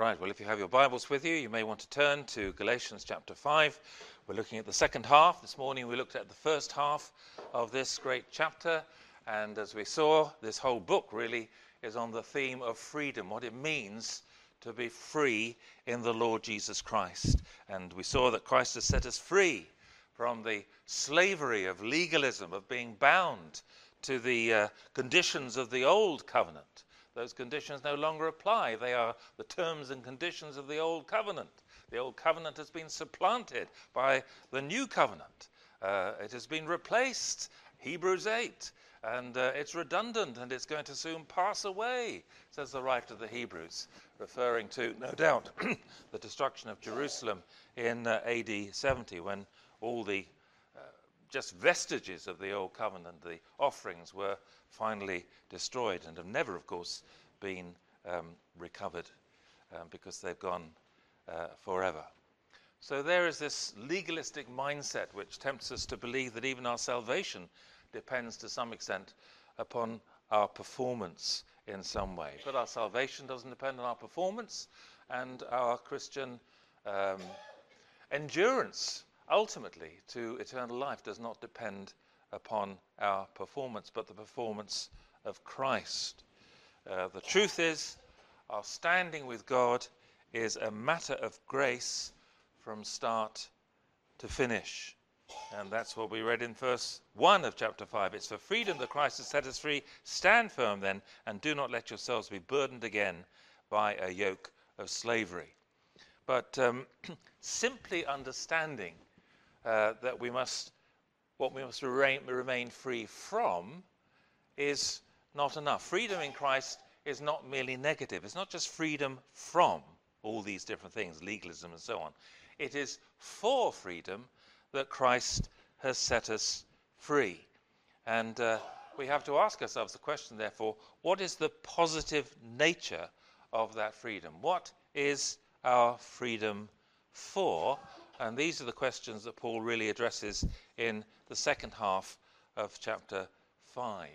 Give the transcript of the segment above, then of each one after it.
Right, well, if you have your Bibles with you, you may want to turn to Galatians chapter 5. We're looking at the second half. This morning we looked at the first half of this great chapter, and as we saw, this whole book really is on the theme of freedom, what it means to be free in the Lord Jesus Christ. And we saw that Christ has set us free from the slavery of legalism, of being bound to the uh, conditions of the old covenant those conditions no longer apply. They are the terms and conditions of the Old Covenant. The Old Covenant has been supplanted by the New Covenant. Uh, it has been replaced, Hebrews 8, and uh, it's redundant and it's going to soon pass away, says the writer of the Hebrews, referring to, no doubt, the destruction of Jerusalem in uh, AD 70 when all the just vestiges of the Old Covenant, the offerings, were finally destroyed and have never, of course, been um, recovered um, because they've gone uh, forever. So there is this legalistic mindset which tempts us to believe that even our salvation depends to some extent upon our performance in some way. But our salvation doesn't depend on our performance, and our Christian um, endurance ultimately to eternal life does not depend upon our performance, but the performance of Christ. Uh, the truth is, our standing with God is a matter of grace from start to finish. And that's what we read in verse 1 of chapter 5. It's for freedom that Christ has set us free. Stand firm then, and do not let yourselves be burdened again by a yoke of slavery. But um, simply understanding uh, that we must what we must remain, remain free from is not enough. Freedom in Christ is not merely negative. It's not just freedom from all these different things, legalism and so on. It is for freedom that Christ has set us free. And uh, we have to ask ourselves the question, therefore, what is the positive nature of that freedom? What is our freedom for? And these are the questions that Paul really addresses in the second half of chapter 5.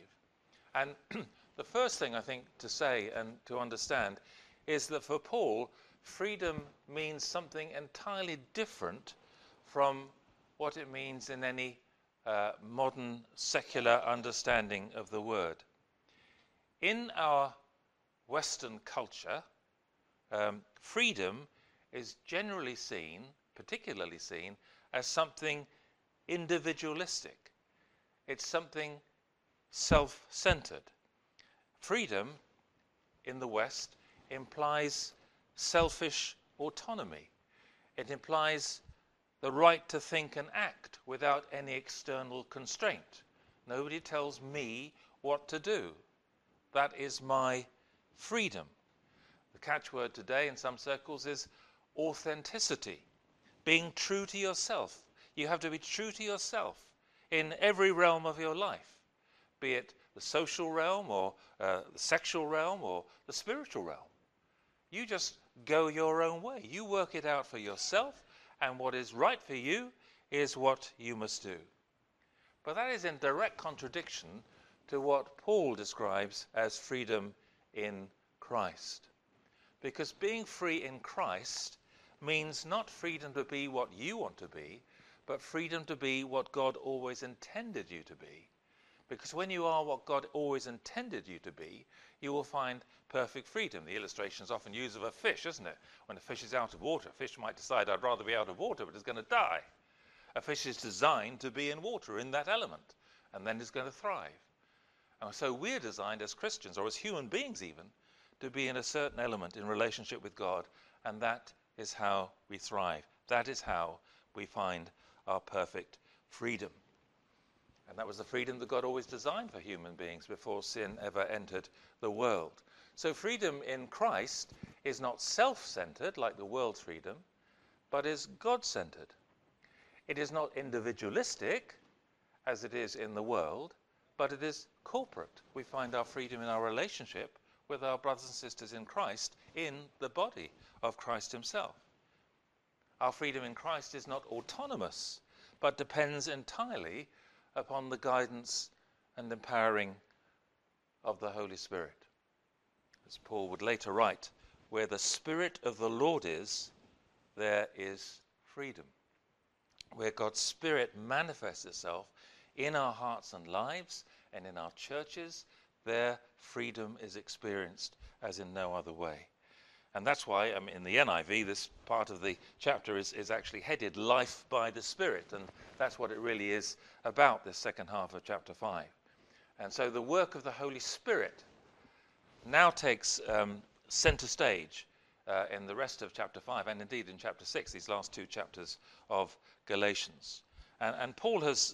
And the first thing I think to say and to understand is that for Paul, freedom means something entirely different from what it means in any uh, modern secular understanding of the word. In our Western culture, um, freedom is generally seen, particularly seen, as something individualistic. It's something self centered. Freedom in the West implies selfish autonomy, it implies the right to think and act without any external constraint. Nobody tells me what to do. That is my freedom. The catchword today in some circles is authenticity, being true to yourself, you have to be true to yourself in every realm of your life, be it the social realm or uh, the sexual realm or the spiritual realm. You just go your own way. You work it out for yourself, and what is right for you is what you must do. But that is in direct contradiction to what Paul describes as freedom in Christ. Because being free in Christ means not freedom to be what you want to be, but freedom to be what God always intended you to be. Because when you are what God always intended you to be, you will find perfect freedom. The illustration is often used of a fish, isn't it? When a fish is out of water, a fish might decide, I'd rather be out of water, but it's going to die. A fish is designed to be in water, in that element, and then it's going to thrive. And so we're designed as Christians, or as human beings even, to be in a certain element in relationship with God, and that is how we thrive. That is how we find our perfect freedom. And that was the freedom that God always designed for human beings before sin ever entered the world. So, freedom in Christ is not self centered like the world's freedom, but is God centered. It is not individualistic as it is in the world, but it is corporate. We find our freedom in our relationship with our brothers and sisters in Christ in the body of Christ Himself. Our freedom in Christ is not autonomous, but depends entirely upon the guidance and empowering of the Holy Spirit. As Paul would later write, where the Spirit of the Lord is, there is freedom. Where God's Spirit manifests itself in our hearts and lives and in our churches, there freedom is experienced as in no other way. And that's why in the NIV, this part of the chapter is, is actually headed Life by the Spirit. And that's what it really is about, this second half of chapter 5. And so the work of the Holy Spirit now takes um, center stage uh, in the rest of chapter 5 and indeed in chapter 6, these last two chapters of Galatians. And, and Paul has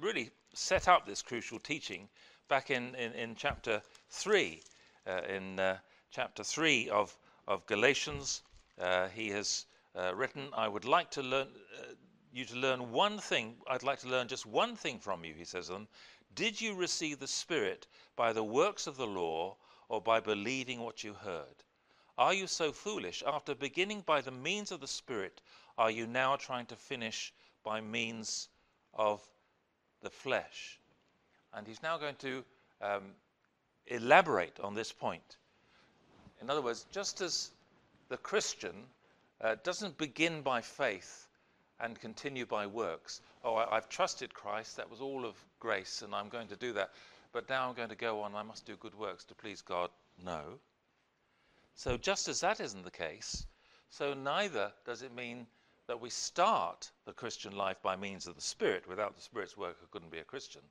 really set up this crucial teaching back in, in, in chapter 3. Uh, in uh, chapter 3 of of Galatians. Uh, he has uh, written, I would like to learn uh, you to learn one thing. I'd like to learn just one thing from you, he says to them. Did you receive the Spirit by the works of the law or by believing what you heard? Are you so foolish? After beginning by the means of the Spirit, are you now trying to finish by means of the flesh? And he's now going to um, elaborate on this point. In other words, just as the Christian uh, doesn't begin by faith and continue by works, oh, I, have trusted Christ, that was all of grace, and I'm going to do that, but now I'm going to go on, I must do good works to please God. No. So, just as that isn't the case, so neither does it mean that we start the Christian life by means of the Spirit. Without the Spirit's work, I couldn't be a Christian.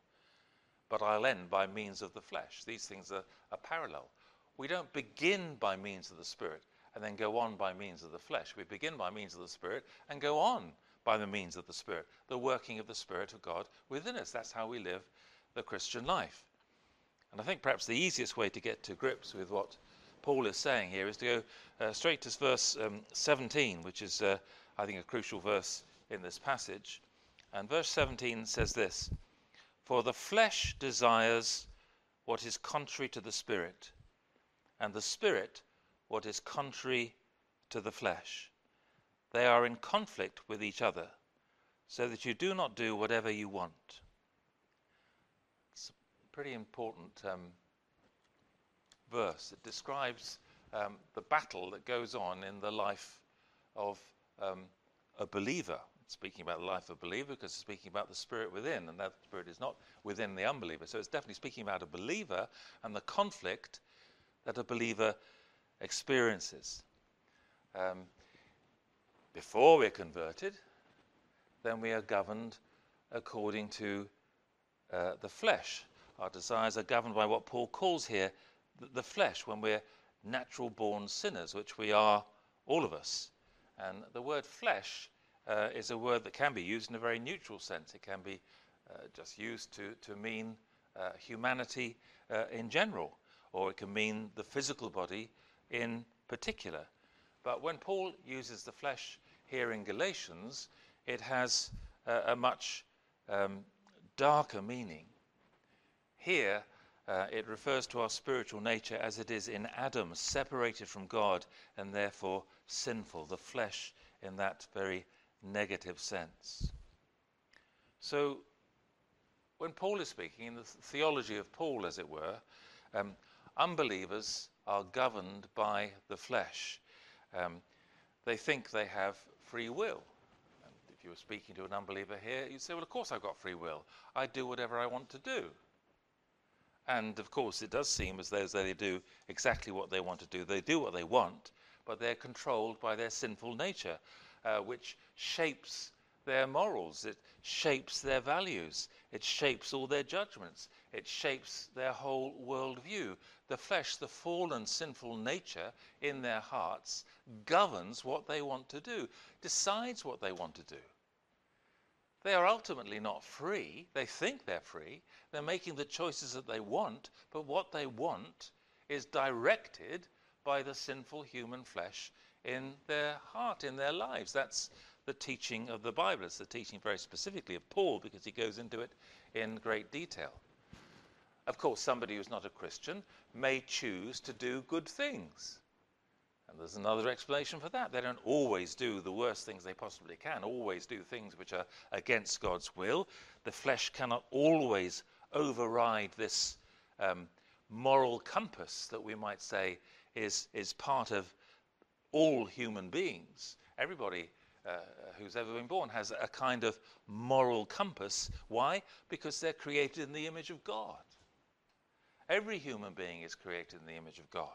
But I'll end by means of the flesh. These things are, are parallel. We don't begin by means of the Spirit and then go on by means of the flesh. We begin by means of the Spirit and go on by the means of the Spirit, the working of the Spirit of God within us. That's how we live the Christian life. And I think perhaps the easiest way to get to grips with what Paul is saying here is to go uh, straight to verse um, 17, which is, uh, I think, a crucial verse in this passage. And verse 17 says this For the flesh desires what is contrary to the Spirit and the Spirit what is contrary to the flesh. They are in conflict with each other, so that you do not do whatever you want. It's a pretty important um, verse. It describes um, the battle that goes on in the life of um, a believer. Speaking about the life of a believer, because it's speaking about the spirit within, and that spirit is not within the unbeliever. So it's definitely speaking about a believer and the conflict that a believer experiences. Um, before we're converted, then we are governed according to uh, the flesh. Our desires are governed by what Paul calls here the, the flesh, when we're natural born sinners, which we are, all of us. And the word flesh uh, is a word that can be used in a very neutral sense. It can be uh, just used to, to mean uh, humanity uh, in general or it can mean the physical body in particular. But when Paul uses the flesh here in Galatians, it has a much um, darker meaning. Here, uh, it refers to our spiritual nature as it is in Adam, separated from God and therefore sinful, the flesh in that very negative sense. So, when Paul is speaking, in the theology of Paul, as it were, um, Unbelievers are governed by the flesh. Um, they think they have free will. And if you were speaking to an unbeliever here, you'd say, Well, of course I've got free will. I do whatever I want to do. And of course, it does seem as though they do exactly what they want to do. They do what they want, but they're controlled by their sinful nature, uh, which shapes their morals, it shapes their values, it shapes all their judgments, it shapes their whole worldview. The flesh, the fallen, sinful nature in their hearts, governs what they want to do, decides what they want to do. They are ultimately not free. They think they're free. They're making the choices that they want, but what they want is directed by the sinful human flesh in their heart, in their lives. That's the teaching of the Bible. It's the teaching very specifically of Paul because he goes into it in great detail. Of course, somebody who's not a Christian may choose to do good things. And there's another explanation for that. They don't always do the worst things they possibly can, always do things which are against God's will. The flesh cannot always override this um, moral compass that we might say is, is part of all human beings, everybody uh, who's ever been born has a kind of moral compass. Why? Because they're created in the image of God. Every human being is created in the image of God.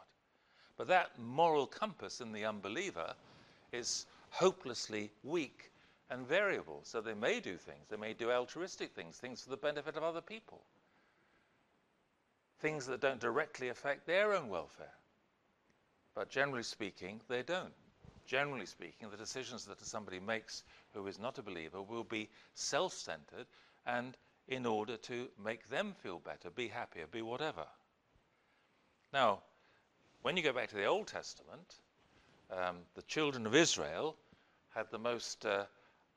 But that moral compass in the unbeliever is hopelessly weak and variable. So they may do things, they may do altruistic things, things for the benefit of other people, things that don't directly affect their own welfare. But generally speaking, they don't. Generally speaking, the decisions that somebody makes who is not a believer will be self centered and in order to make them feel better, be happier, be whatever. Now, when you go back to the Old Testament, um, the children of Israel had the most uh,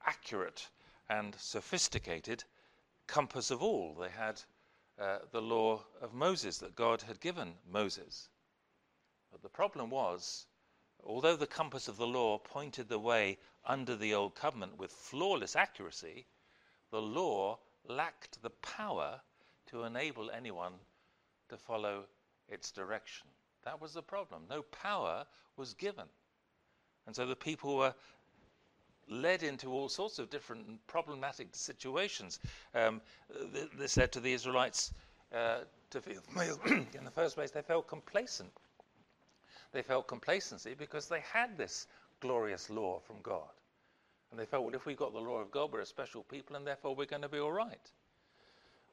accurate and sophisticated compass of all. They had uh, the law of Moses that God had given Moses. But the problem was, although the compass of the law pointed the way under the Old Covenant with flawless accuracy, the law lacked the power to enable anyone to follow its direction. That was the problem. No power was given. And so the people were led into all sorts of different problematic situations. Um, this led to the Israelites uh, to feel, in the first place, they felt complacent. They felt complacency because they had this glorious law from God. And they felt, well, if we've got the law of God, we're a special people, and therefore we're going to be all right.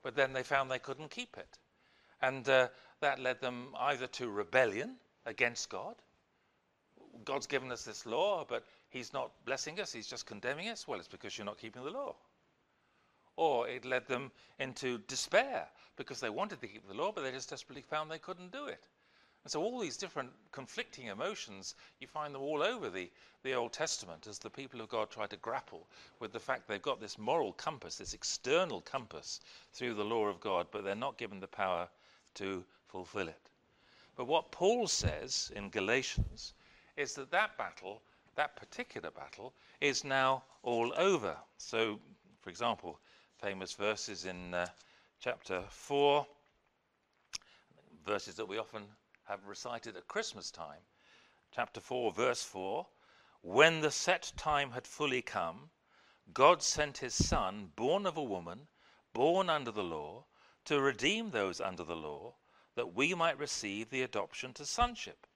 But then they found they couldn't keep it. And uh, that led them either to rebellion against God. God's given us this law, but He's not blessing us, He's just condemning us. Well, it's because you're not keeping the law. Or it led them into despair because they wanted to keep the law, but they just desperately found they couldn't do it. And so, all these different conflicting emotions, you find them all over the, the Old Testament as the people of God try to grapple with the fact they've got this moral compass, this external compass through the law of God, but they're not given the power to fulfill it. But what Paul says in Galatians is that that battle, that particular battle, is now all over. So, for example, famous verses in uh, chapter 4, verses that we often have recited at Christmas time. Chapter 4, verse 4 When the set time had fully come, God sent his Son, born of a woman, born under the law to redeem those under the law, that we might receive the adoption to sonship.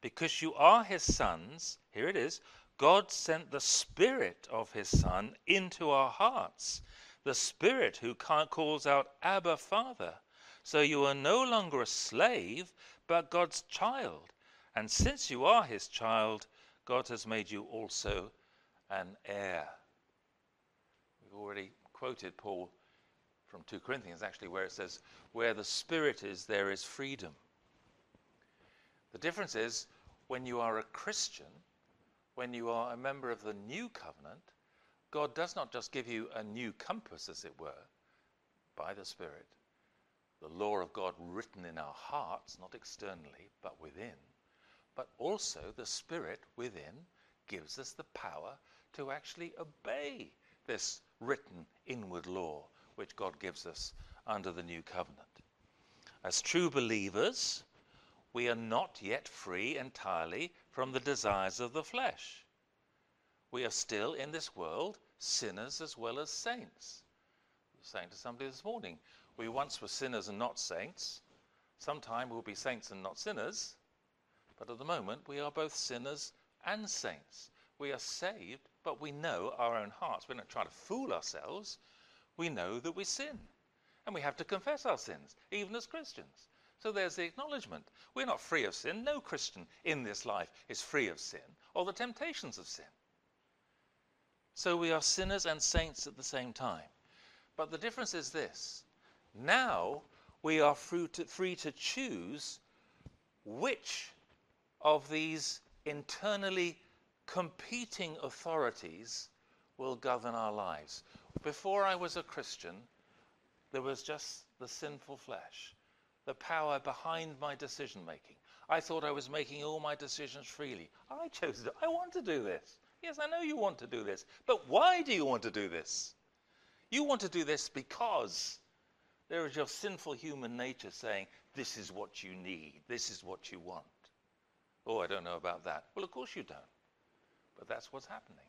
Because you are his sons, here it is, God sent the Spirit of his Son into our hearts, the Spirit who calls out, Abba, Father. So you are no longer a slave, but God's child. And since you are his child, God has made you also an heir. We've already quoted Paul from 2 Corinthians, actually, where it says, Where the Spirit is, there is freedom. The difference is when you are a Christian, when you are a member of the new covenant, God does not just give you a new compass, as it were, by the Spirit, the law of God written in our hearts, not externally, but within, but also the Spirit within gives us the power to actually obey this written inward law which God gives us under the new covenant. As true believers, we are not yet free entirely from the desires of the flesh. We are still in this world sinners as well as saints. I was saying to somebody this morning, we once were sinners and not saints. Sometime we'll be saints and not sinners. But at the moment, we are both sinners and saints. We are saved, but we know our own hearts. We don't try to fool ourselves we know that we sin. And we have to confess our sins, even as Christians. So there's the acknowledgement. We're not free of sin. No Christian in this life is free of sin or the temptations of sin. So we are sinners and saints at the same time. But the difference is this now we are free to, free to choose which of these internally competing authorities will govern our lives. Before I was a Christian, there was just the sinful flesh, the power behind my decision making. I thought I was making all my decisions freely. I chose it. I want to do this. Yes, I know you want to do this. But why do you want to do this? You want to do this because there is your sinful human nature saying, This is what you need. This is what you want. Oh, I don't know about that. Well, of course you don't. But that's what's happening.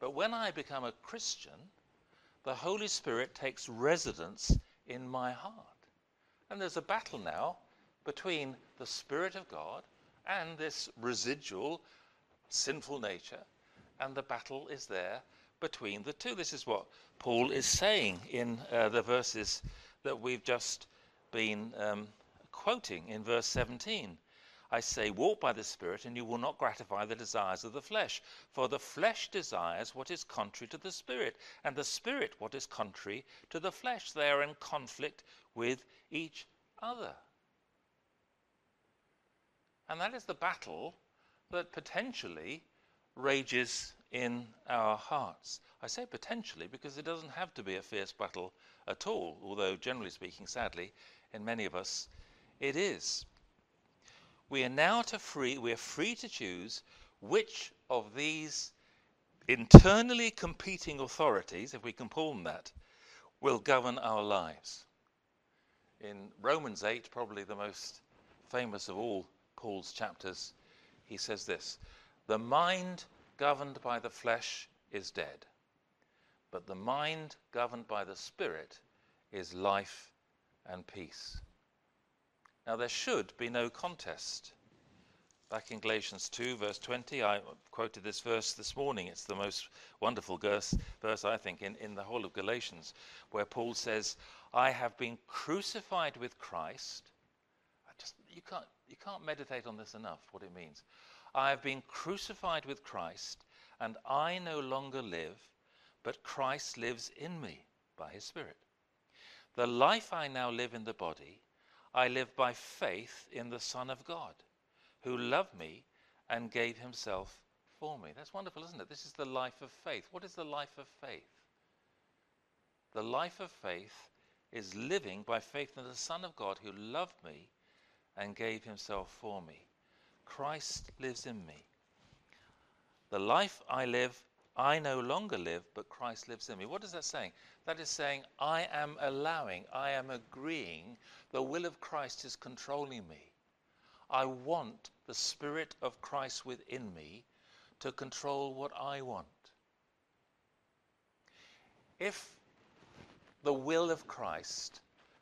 But when I become a Christian, the Holy Spirit takes residence in my heart. And there's a battle now between the Spirit of God and this residual sinful nature, and the battle is there between the two. This is what Paul is saying in uh, the verses that we've just been um, quoting in verse 17. I say, walk by the Spirit, and you will not gratify the desires of the flesh. For the flesh desires what is contrary to the Spirit, and the Spirit what is contrary to the flesh. They are in conflict with each other. And that is the battle that potentially rages in our hearts. I say potentially because it doesn't have to be a fierce battle at all, although, generally speaking, sadly, in many of us, it is. We are now to free, we are free to choose which of these internally competing authorities, if we can call them that, will govern our lives. In Romans 8, probably the most famous of all Paul's chapters, he says this The mind governed by the flesh is dead, but the mind governed by the Spirit is life and peace. Now, there should be no contest. Back in Galatians 2, verse 20, I quoted this verse this morning. It's the most wonderful verse, verse I think, in, in the whole of Galatians, where Paul says, I have been crucified with Christ. I just, you can't, you can't meditate on this enough, what it means. I have been crucified with Christ, and I no longer live, but Christ lives in me by his Spirit. The life I now live in the body, I live by faith in the Son of God, who loved me and gave himself for me. That's wonderful, isn't it? This is the life of faith. What is the life of faith? The life of faith is living by faith in the Son of God who loved me and gave himself for me. Christ lives in me. The life I live, I no longer live, but Christ lives in me. What is that saying? That is saying, I am allowing, I am agreeing, the will of Christ is controlling me. I want the Spirit of Christ within me to control what I want. If the will of Christ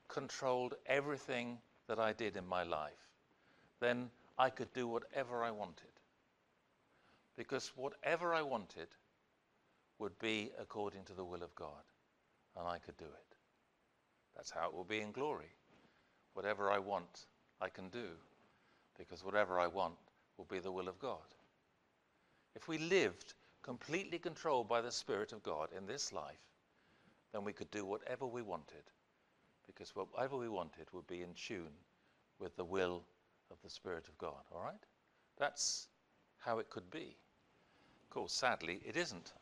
controlled everything that I did in my life, then I could do whatever I wanted. Because whatever I wanted would be according to the will of God, and I could do it. That's how it will be in glory. Whatever I want, I can do, because whatever I want will be the will of God. If we lived completely controlled by the Spirit of God in this life, then we could do whatever we wanted because whatever we wanted would be in tune with the will of the Spirit of God. All right? That's how it could be. Of course, sadly, it isn't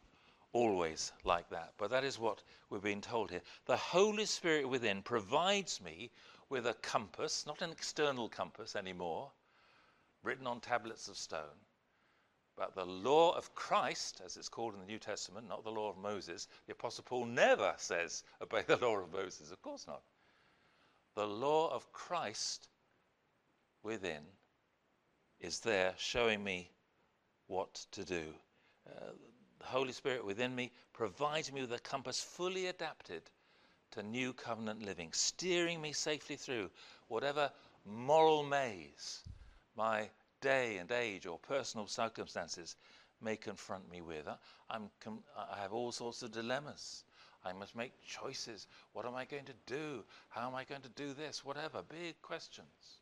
always like that, but that is what we're being told here. The Holy Spirit within provides me with a compass, not an external compass anymore, written on tablets of stone, but the law of Christ, as it's called in the New Testament, not the law of Moses. The Apostle Paul never says, obey the law of Moses. Of course not. The law of Christ within is there showing me what to do. Uh, the Holy Spirit within me provides me with a compass fully adapted to new covenant living, steering me safely through whatever moral maze my day and age or personal circumstances may confront me with. I'm com- I have all sorts of dilemmas. I must make choices. What am I going to do? How am I going to do this? Whatever. Big questions.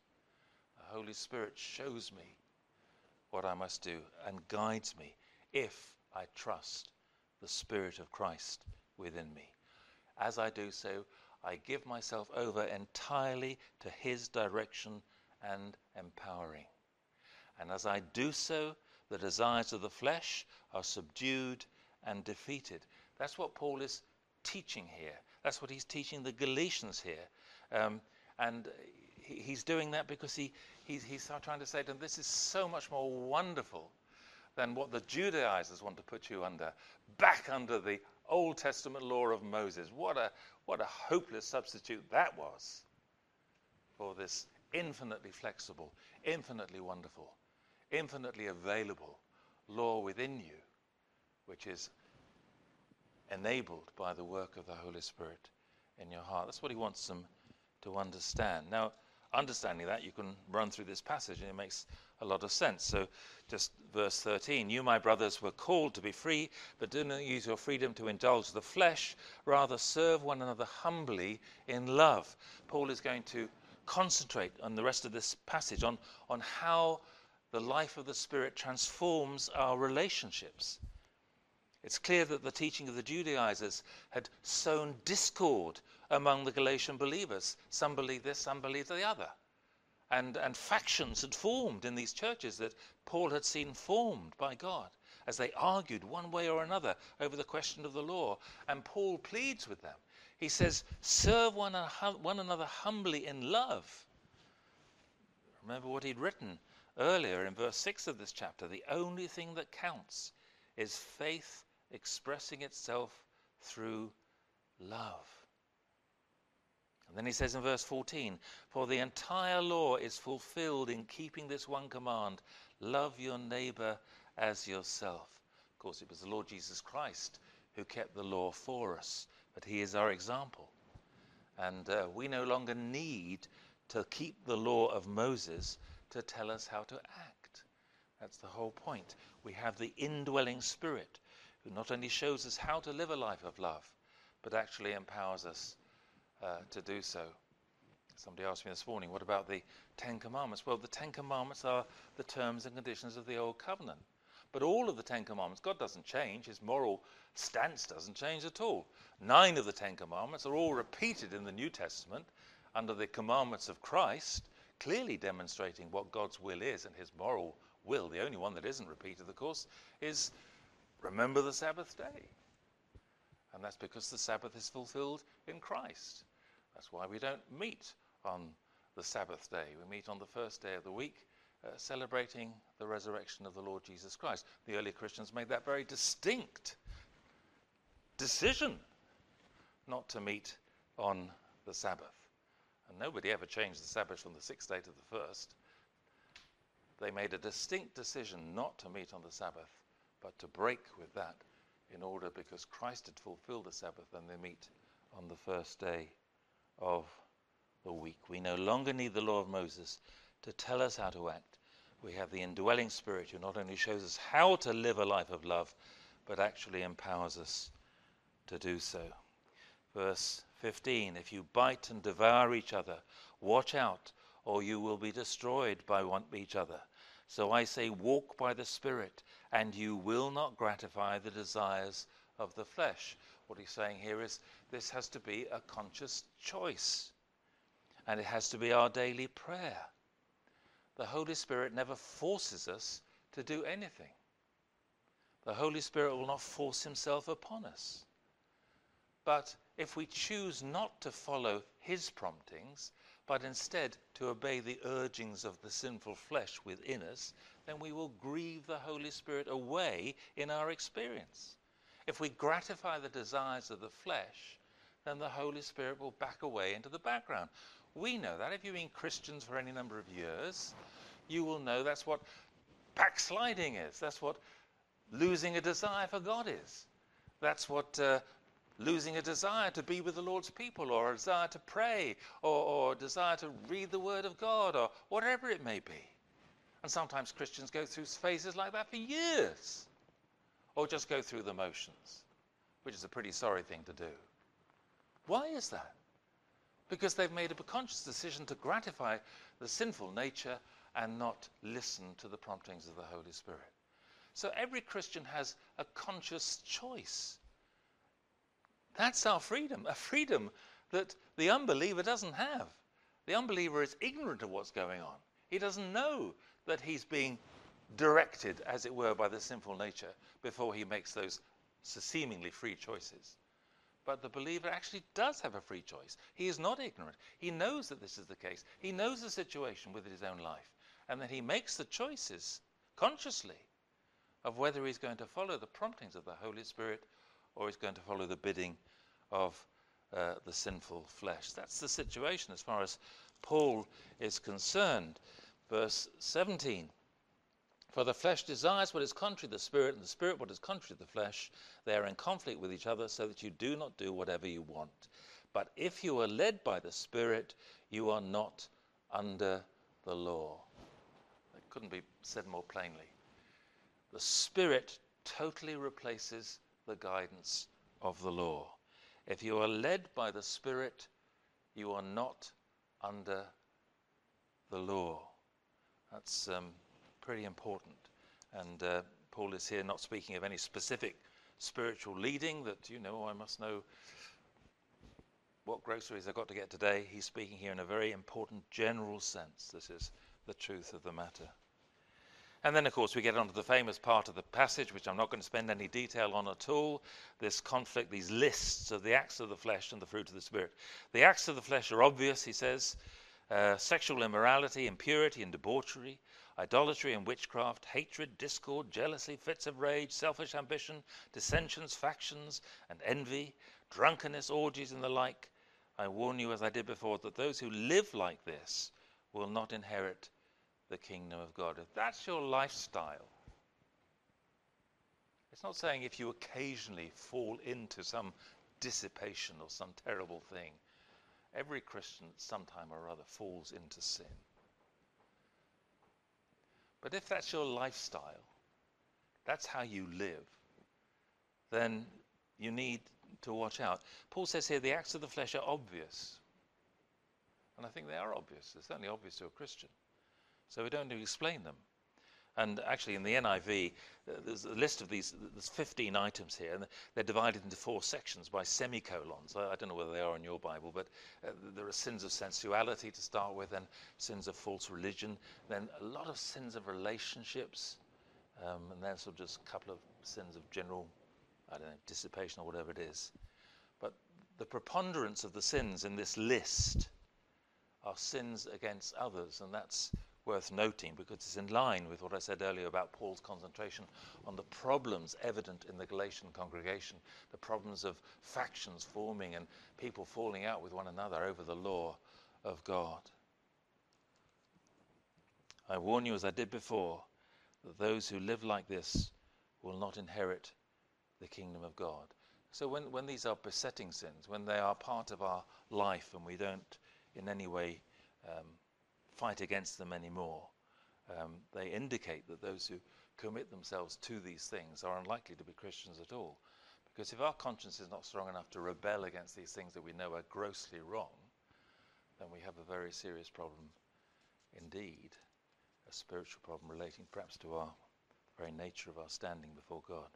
Holy Spirit shows me what I must do and guides me if I trust the Spirit of Christ within me. As I do so, I give myself over entirely to His direction and empowering. And as I do so, the desires of the flesh are subdued and defeated. That's what Paul is teaching here. That's what he's teaching the Galatians here. Um, and he, he's doing that because he, he's, he's trying to say to them, this is so much more wonderful than what the Judaizers want to put you under, back under the Old Testament law of Moses. What a, what a hopeless substitute that was for this infinitely flexible, infinitely wonderful, infinitely available law within you, which is enabled by the work of the Holy Spirit in your heart. That's what he wants them to understand. Now, understanding that, you can run through this passage and it makes a lot of sense. So, just verse 13 You, my brothers, were called to be free, but do not use your freedom to indulge the flesh. Rather, serve one another humbly in love. Paul is going to concentrate on the rest of this passage on, on how the life of the Spirit transforms our relationships. It's clear that the teaching of the Judaizers had sown discord among the Galatian believers. Some believed this, some believed the other. And, and factions had formed in these churches that Paul had seen formed by God as they argued one way or another over the question of the law. And Paul pleads with them. He says, Serve one, one another humbly in love. Remember what he'd written earlier in verse 6 of this chapter. The only thing that counts is faith expressing itself through love. And then he says in verse 14, For the entire law is fulfilled in keeping this one command love your neighbor as yourself. Of course, it was the Lord Jesus Christ who kept the law for us, but he is our example. And uh, we no longer need to keep the law of Moses to tell us how to act. That's the whole point. We have the indwelling spirit who not only shows us how to live a life of love, but actually empowers us uh, to do so. Somebody asked me this morning, what about the Ten Commandments? Well, the Ten Commandments are the terms and conditions of the Old Covenant. But all of the Ten Commandments, God doesn't change. His moral stance doesn't change at all. Nine of the Ten Commandments are all repeated in the New Testament under the commandments of Christ, clearly demonstrating what God's will is and his moral will. The only one that isn't repeated, of course, is remember the Sabbath day. And that's because the Sabbath is fulfilled in Christ. That's why we don't meet on the Sabbath day. We meet on the first day of the week, uh, celebrating the resurrection of the Lord Jesus Christ. The early Christians made that very distinct decision not to meet on the Sabbath. And nobody ever changed the Sabbath from the sixth day to the first. They made a distinct decision not to meet on the Sabbath but to break with that in order because Christ had fulfilled the Sabbath and they meet on the first day of the week. We no longer need the law of Moses to tell us how to act. We have the indwelling spirit who not only shows us how to live a life of love, but actually empowers us to do so. Verse 15 If you bite and devour each other, watch out, or you will be destroyed by one, each other. So I say, walk by the Spirit, and you will not gratify the desires of the flesh. What he's saying here is this has to be a conscious choice, and it has to be our daily prayer. The Holy Spirit never forces us to do anything. The Holy Spirit will not force himself upon us. But if we choose not to follow his promptings, but instead to obey the urgings of the sinful flesh within us, then we will grieve the Holy Spirit away in our experience. If we gratify the desires of the flesh, then the Holy Spirit will back away into the background. We know that. If you've been Christians for any number of years, you will know that's what backsliding is. That's what losing a desire for God is. That's what uh, losing a desire to be with the Lord's people, or a desire to pray, or, or a desire to read the Word of God, or whatever it may be. And sometimes Christians go through phases like that for years, or just go through the motions, which is a pretty sorry thing to do. Why is that? Because they've made a conscious decision to gratify the sinful nature and not listen to the promptings of the Holy Spirit. So every Christian has a conscious choice that's our freedom, a freedom that the unbeliever doesn't have. The unbeliever is ignorant of what's going on. He doesn't know that he's being directed, as it were, by the sinful nature before he makes those seemingly free choices. But the believer actually does have a free choice. He is not ignorant. He knows that this is the case. He knows the situation with his own life. And that he makes the choices consciously of whether he's going to follow the promptings of the Holy Spirit or he's going to follow the bidding of uh, the sinful flesh. That's the situation as far as Paul is concerned. verse 17. For the flesh desires what is contrary to the spirit, and the spirit what is contrary to the flesh. They are in conflict with each other, so that you do not do whatever you want. But if you are led by the spirit, you are not under the law. That couldn't be said more plainly. The spirit totally replaces the guidance of the law. If you are led by the spirit, you are not under the law. That's um, pretty important. And uh, Paul is here not speaking of any specific spiritual leading that, you know, I must know what groceries I've got to get today. He's speaking here in a very important general sense. This is the truth of the matter. And then, of course, we get on to the famous part of the passage, which I'm not going to spend any detail on at all. This conflict, these lists of the acts of the flesh and the fruit of the Spirit. The acts of the flesh are obvious, he says. Uh, sexual immorality, impurity and debauchery, idolatry and witchcraft, hatred, discord, jealousy, fits of rage, selfish ambition, dissensions, factions, and envy, drunkenness, orgies, and the like. I warn you, as I did before, that those who live like this will not inherit the kingdom of God. If that's your lifestyle, it's not saying if you occasionally fall into some dissipation or some terrible thing. Every Christian sometime or other falls into sin. But if that's your lifestyle, that's how you live, then you need to watch out. Paul says here the acts of the flesh are obvious. And I think they are obvious. They're certainly obvious to a Christian. So we don't need to explain them. And actually, in the NIV, uh, there's a list of these, there's 15 items here, and they're divided into four sections by semicolons. I, I don't know whether they are in your Bible, but uh, there are sins of sensuality to start with, and sins of false religion, then a lot of sins of relationships, um, and then sort of just a couple of sins of general, I don't know, dissipation or whatever it is. But the preponderance of the sins in this list are sins against others, and that's worth noting because it's in line with what I said earlier about Paul's concentration on the problems evident in the Galatian congregation, the problems of factions forming and people falling out with one another over the law of God. I warn you, as I did before, that those who live like this will not inherit the kingdom of God. So, when, when these are besetting sins, when they are part of our life and we don't in any way um, fight against them anymore. Um, they indicate that those who commit themselves to these things are unlikely to be Christians at all. Because if our conscience is not strong enough to rebel against these things that we know are grossly wrong, then we have a very serious problem indeed, a spiritual problem relating perhaps to our very nature of our standing before God.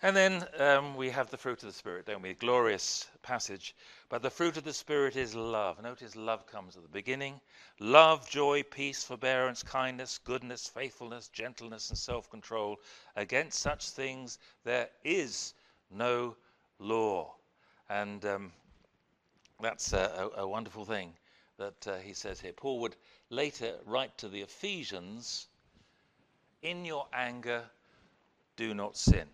And then um, we have the fruit of the Spirit, don't we? A glorious passage. But the fruit of the Spirit is love. Notice love comes at the beginning. Love, joy, peace, forbearance, kindness, goodness, faithfulness, gentleness, and self control. Against such things there is no law. And um, that's a, a, a, wonderful thing that uh, he says here. Paul would later write to the Ephesians In your anger, do not sin.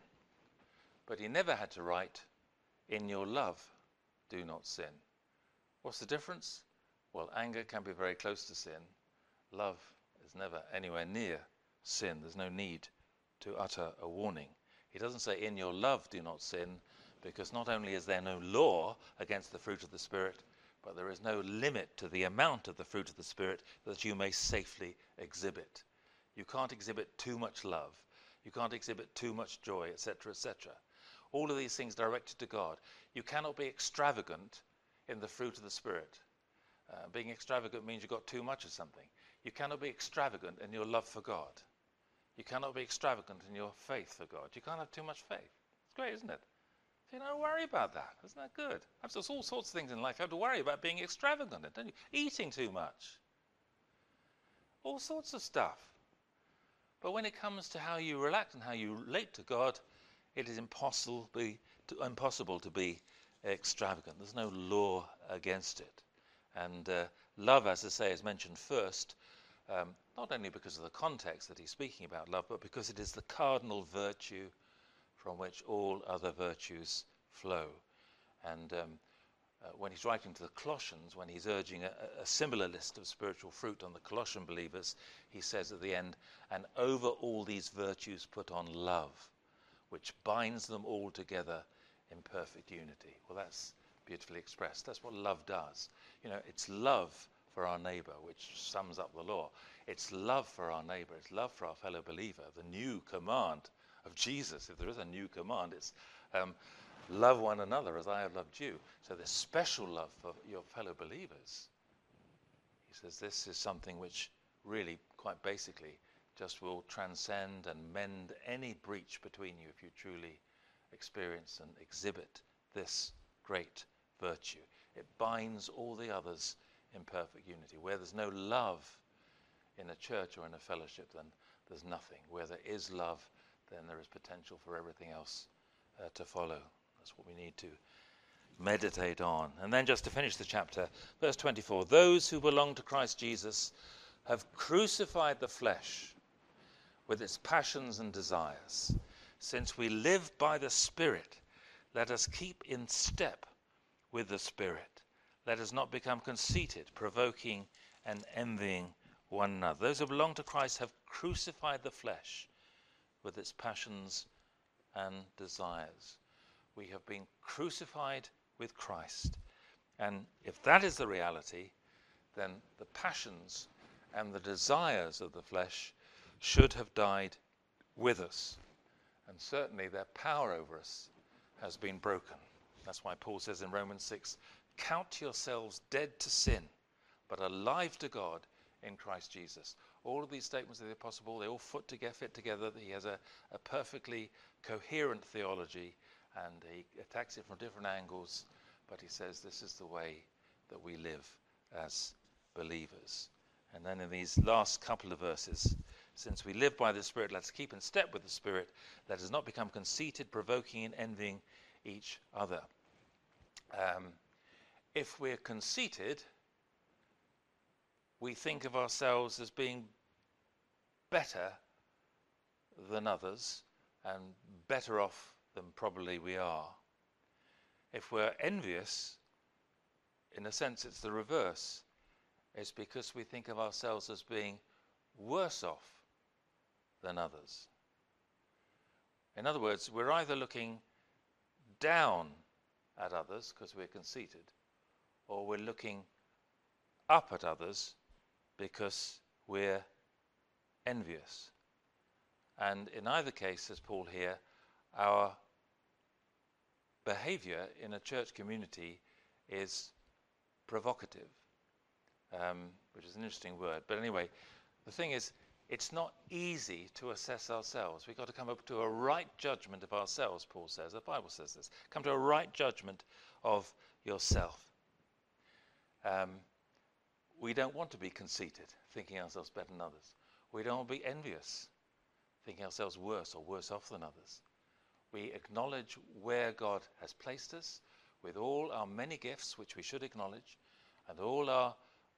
But he never had to write, In your love, do not sin. What's the difference? Well, anger can be very close to sin. Love is never anywhere near sin. There's no need to utter a warning. He doesn't say, In your love, do not sin, because not only is there no law against the fruit of the Spirit, but there is no limit to the amount of the fruit of the Spirit that you may safely exhibit. You can't exhibit too much love. You can't exhibit too much joy, etc., etc. All of these things directed to God. You cannot be extravagant in the fruit of the Spirit. Uh, being extravagant means you've got too much of something. You cannot be extravagant in your love for God. You cannot be extravagant in your faith for God. You can't have too much faith. It's great, isn't it? So you don't worry about that. Isn't that good? There's all sorts of things in life you have to worry about being extravagant, in, don't you? Eating too much. All sorts of stuff. But when it comes to how you relax and how you relate to God, it is impossible, to, impossible to be extravagant. There's no law against it. And uh, love, as I say, is mentioned first, um, not only because of the context that he's speaking about love, but because it is the cardinal virtue from which all other virtues flow. And um, uh, when he's writing to the Colossians, when he's urging a, a, similar list of spiritual fruit on the Colossian believers, he says at the end, And over all these virtues put on love, which binds them all together in perfect unity. Well, that's beautifully expressed. That's what love does. You know, it's love for our neighbor, which sums up the law. It's love for our neighbor, it's love for our fellow believer. The new command of Jesus, if there is a new command, it's um, love one another as I have loved you. So there's special love for your fellow believers. He says this is something which really, quite basically, just will transcend and mend any breach between you if you truly experience and exhibit this great virtue. It binds all the others in perfect unity. Where there's no love in a church or in a fellowship, then there's nothing. Where there is love, then there is potential for everything else uh, to follow. That's what we need to meditate on. And then, just to finish the chapter, verse 24 Those who belong to Christ Jesus have crucified the flesh with its passions and desires. Since we live by the Spirit, let us keep in step with the Spirit. Let us not become conceited, provoking and envying one another. Those who belong to Christ have crucified the flesh with its passions and desires. We have been crucified with Christ. And if that is the reality, then the passions and the desires of the flesh should have died with us. And certainly their power over us has been broken. That's why Paul says in Romans 6 Count yourselves dead to sin, but alive to God in Christ Jesus. All of these statements of the Apostle Paul, they all fit together, fit together. He has a, a perfectly coherent theology and he attacks it from different angles, but he says this is the way that we live as believers. And then in these last couple of verses, since we live by the Spirit, let's keep in step with the Spirit. Let us not become conceited, provoking, and envying each other. Um, if we're conceited, we think of ourselves as being better than others and better off than probably we are. If we're envious, in a sense, it's the reverse. It's because we think of ourselves as being worse off than others. In other words, we're either looking down at others because we're conceited, or we're looking up at others because we're envious. And in either case, says Paul here, our behavior in a church community is provocative, um, which is an interesting word. But anyway, the thing is, it's not easy to assess ourselves. We've got to come up to a right judgment of ourselves, Paul says. The Bible says this. Come to a right judgment of yourself. Um, we don't want to be conceited, thinking ourselves better than others. We don't want to be envious, thinking ourselves worse or worse off than others. We acknowledge where God has placed us with all our many gifts, which we should acknowledge, and all our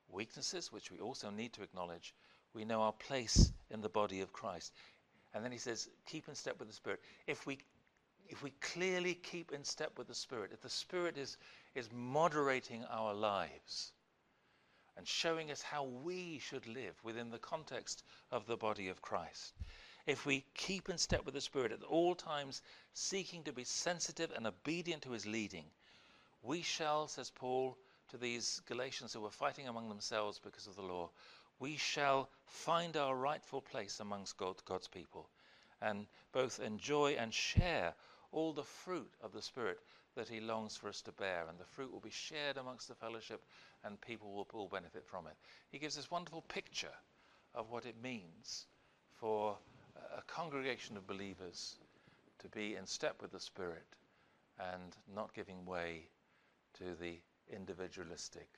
weaknesses, which we also need to acknowledge. We know our place in the body of Christ. And then he says, keep in step with the Spirit. If we if we clearly keep in step with the Spirit, if the Spirit is, is moderating our lives and showing us how we should live within the context of the body of Christ, if we keep in step with the Spirit at all times, seeking to be sensitive and obedient to his leading, we shall, says Paul to these Galatians who were fighting among themselves because of the law, we shall find our rightful place amongst God, God's people and both enjoy and share all the fruit of the Spirit that He longs for us to bear. And the fruit will be shared amongst the fellowship, and people will all benefit from it. He gives this wonderful picture of what it means for a congregation of believers to be in step with the Spirit and not giving way to the individualistic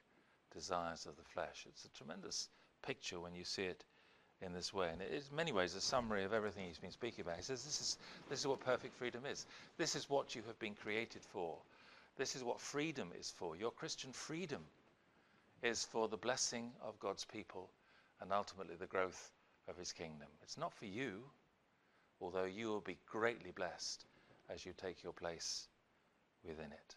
desires of the flesh. It's a tremendous picture when you see it in this way. And it is, in many ways, a summary of everything he's been speaking about. He says, this is, this is what perfect freedom is. This is what you have been created for. This is what freedom is for. Your Christian freedom is for the blessing of God's people and ultimately the growth of his kingdom. It's not for you, although you will be greatly blessed as you take your place within it.